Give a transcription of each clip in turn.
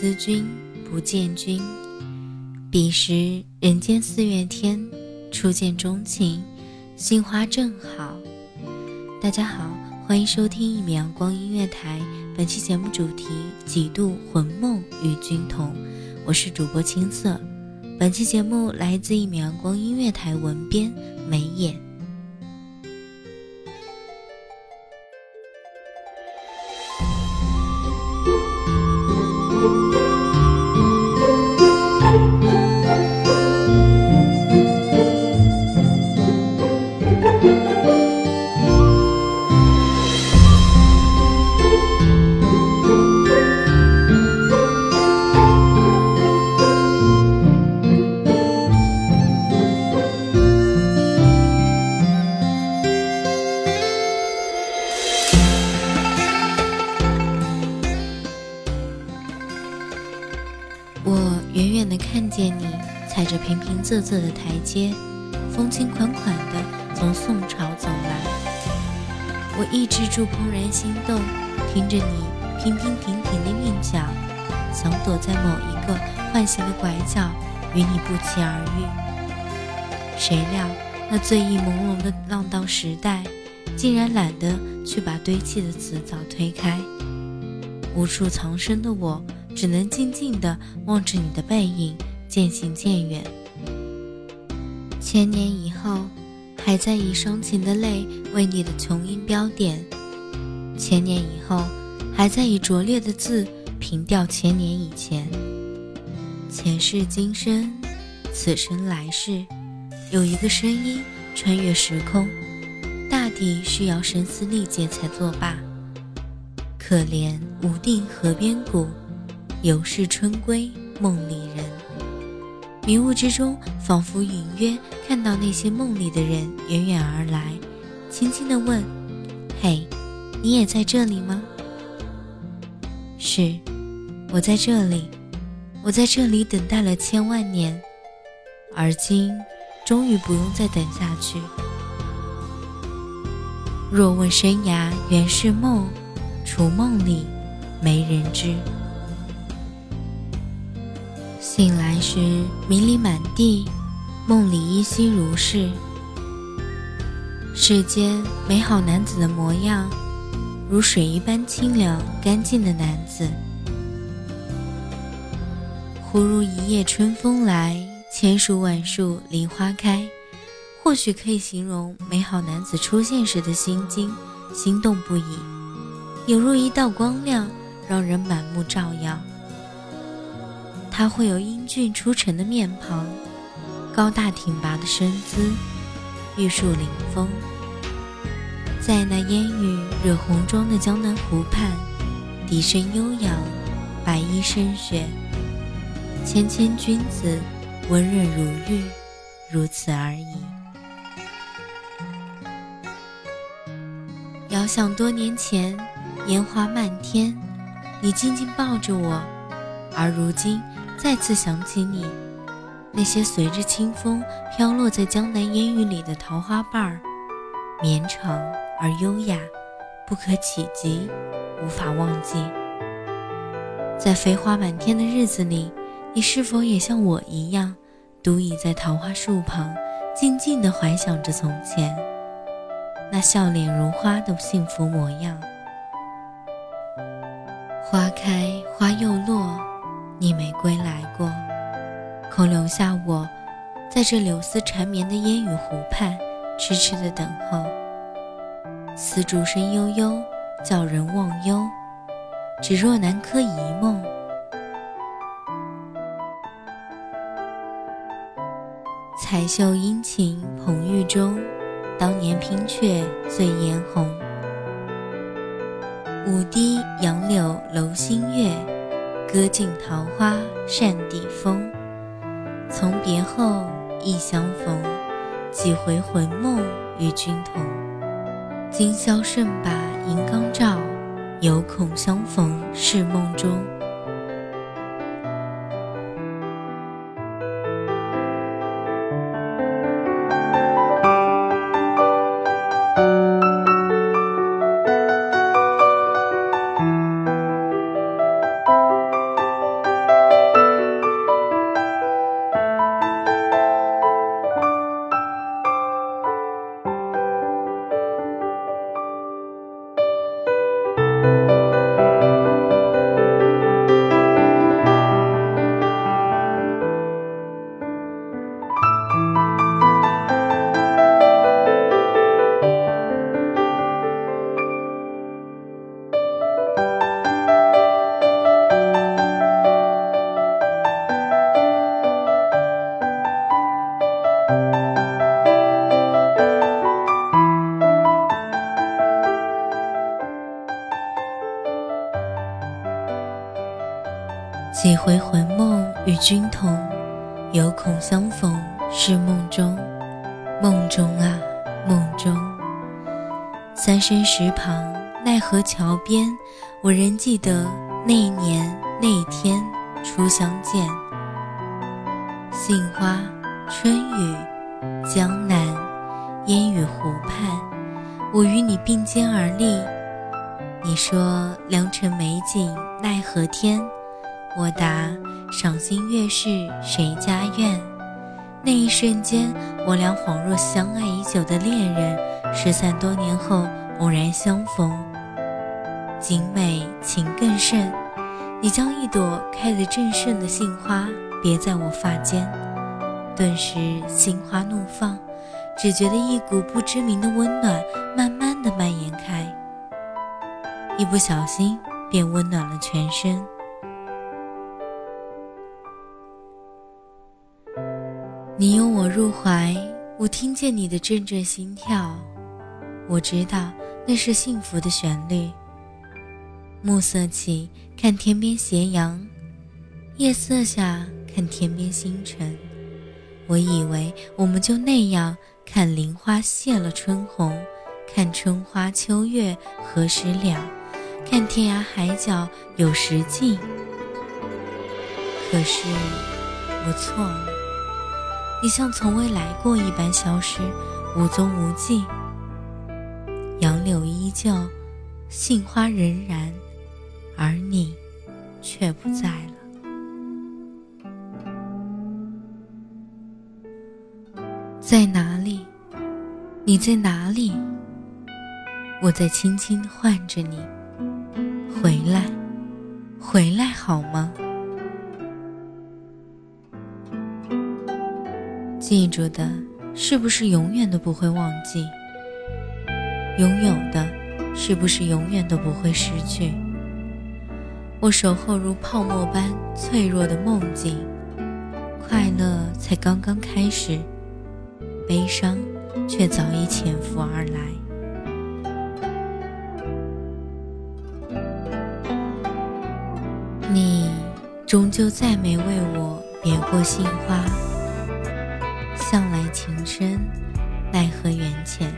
思君不见君。彼时人间四月天，初见钟情，杏花正好。大家好，欢迎收听一米阳光音乐台。本期节目主题：几度魂梦与君同。我是主播青色。本期节目来自一米阳光音乐台文编眉眼。仄仄的台阶，风轻款款地从宋朝走来。我抑制住怦然心动，听着你平平平平的韵脚，想躲在某一个唤醒的拐角，与你不期而遇。谁料那醉意朦胧的浪荡时代，竟然懒得去把堆砌的词藻推开。无处藏身的我。只能静静地望着你的背影渐行渐远。千年以后，还在以伤情的泪为你的琼音标点；千年以后，还在以拙劣的字凭吊千年以前。前世今生，此生来世，有一个声音穿越时空，大抵需要声嘶力竭才作罢。可怜无定河边骨。犹是春归梦里人。迷雾之中，仿佛隐约看到那些梦里的人远远而来，轻轻地问：“嘿，你也在这里吗？”“是，我在这里，我在这里等待了千万年，而今终于不用再等下去。若问生涯原是梦，除梦里没人知。”醒来时，迷离满地，梦里依稀如是。世间美好男子的模样，如水一般清凉干净的男子。忽如一夜春风来，千树万树梨花开，或许可以形容美好男子出现时的心惊，心动不已，犹如一道光亮，让人满目照耀。他会有英俊出尘的面庞，高大挺拔的身姿，玉树临风。在那烟雨惹红妆的江南湖畔，笛声悠扬，白衣胜雪，谦谦君子，温润如玉，如此而已。遥想多年前，烟花漫天，你静静抱着我，而如今。再次想起你，那些随着清风飘落在江南烟雨里的桃花瓣儿，绵长而优雅，不可企及，无法忘记。在飞花满天的日子里，你是否也像我一样，独倚在桃花树旁，静静地怀想着从前那笑脸如花的幸福模样？花开花又落。你没归来过，空留下我，在这柳丝缠绵的烟雨湖畔，痴痴的等候。丝竹声悠悠，叫人忘忧，只若南柯一梦。彩袖殷勤捧玉钟，当年拼却醉颜红。舞堤杨柳楼新月。歌尽桃花扇底风，从别后亦相逢，几回魂梦与君同。今宵胜把银缸照，犹恐相逢是梦中。君同，犹恐相逢是梦中。梦中啊，梦中。三生石旁，奈何桥边，我仍记得那年那天初相见。杏花，春雨，江南，烟雨湖畔，我与你并肩而立。你说良辰美景奈何天。我答：赏心悦事谁家院？那一瞬间，我俩恍若相爱已久的恋人，失散多年后偶然相逢。景美情更甚，你将一朵开得正盛的杏花别在我发间，顿时心花怒放，只觉得一股不知名的温暖慢慢的蔓延开，一不小心便温暖了全身。你拥我入怀，我听见你的阵阵心跳，我知道那是幸福的旋律。暮色起，看天边斜阳；夜色下，看天边星辰。我以为我们就那样看林花谢了春红，看春花秋月何时了，看天涯海角有时尽。可是，我错了。你像从未来过一般消失，无踪无迹。杨柳依旧，杏花仍然，而你却不在了。在哪里？你在哪里？我在轻轻唤着你，回来，回来好吗？记住的，是不是永远都不会忘记？拥有的，是不是永远都不会失去？我守候如泡沫般脆弱的梦境，快乐才刚刚开始，悲伤却早已潜伏而来。你终究再没为我别过杏花。向来情深，奈何缘浅。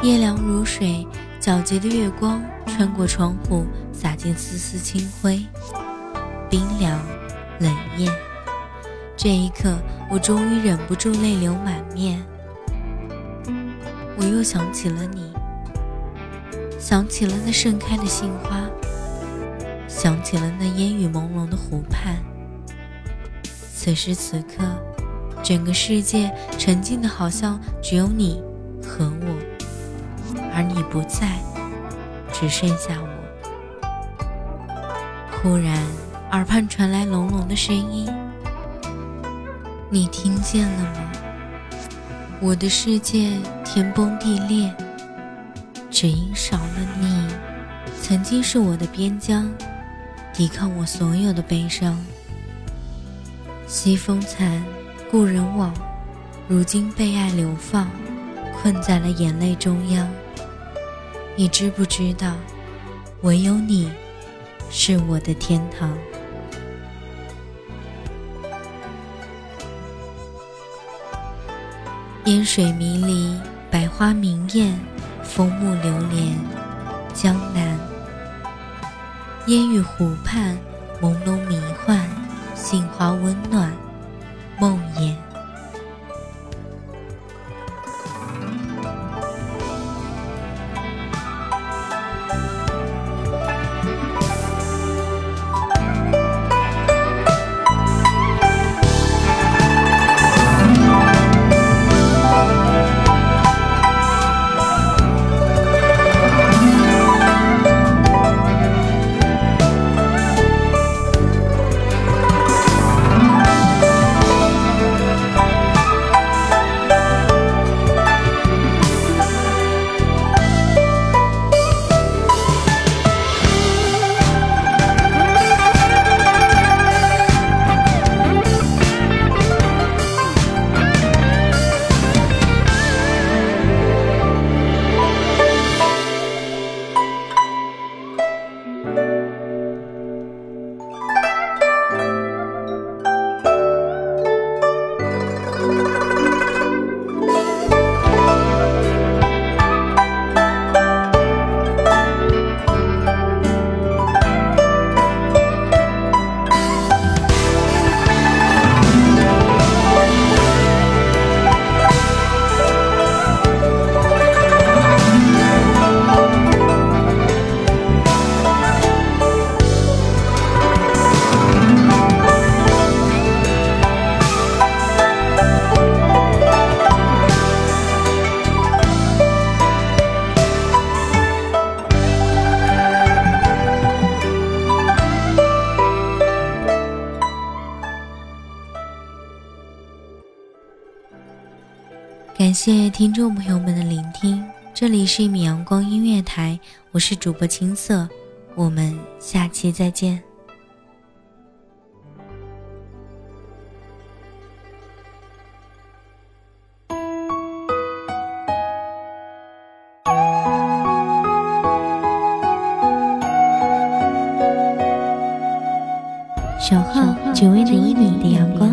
夜凉如水，皎洁的月光穿过窗户，洒进丝丝清辉，冰凉冷艳。这一刻，我终于忍不住泪流满面。我又想起了你，想起了那盛开的杏花，想起了那烟雨朦胧的湖畔。此时此刻。整个世界沉静的，好像只有你和我，而你不在，只剩下我。忽然，耳畔传来隆隆的声音，你听见了吗？我的世界天崩地裂，只因少了你。曾经是我的边疆，抵抗我所有的悲伤。西风残。故人往，如今被爱流放，困在了眼泪中央。你知不知道，唯有你，是我的天堂。烟水迷离，百花明艳，风木流连，江南。烟雨湖畔，朦胧迷幻，杏花温暖。梦魇。感谢听众朋友们的聆听，这里是一米阳光音乐台，我是主播青色，我们下期再见。守候只为那一米的阳光。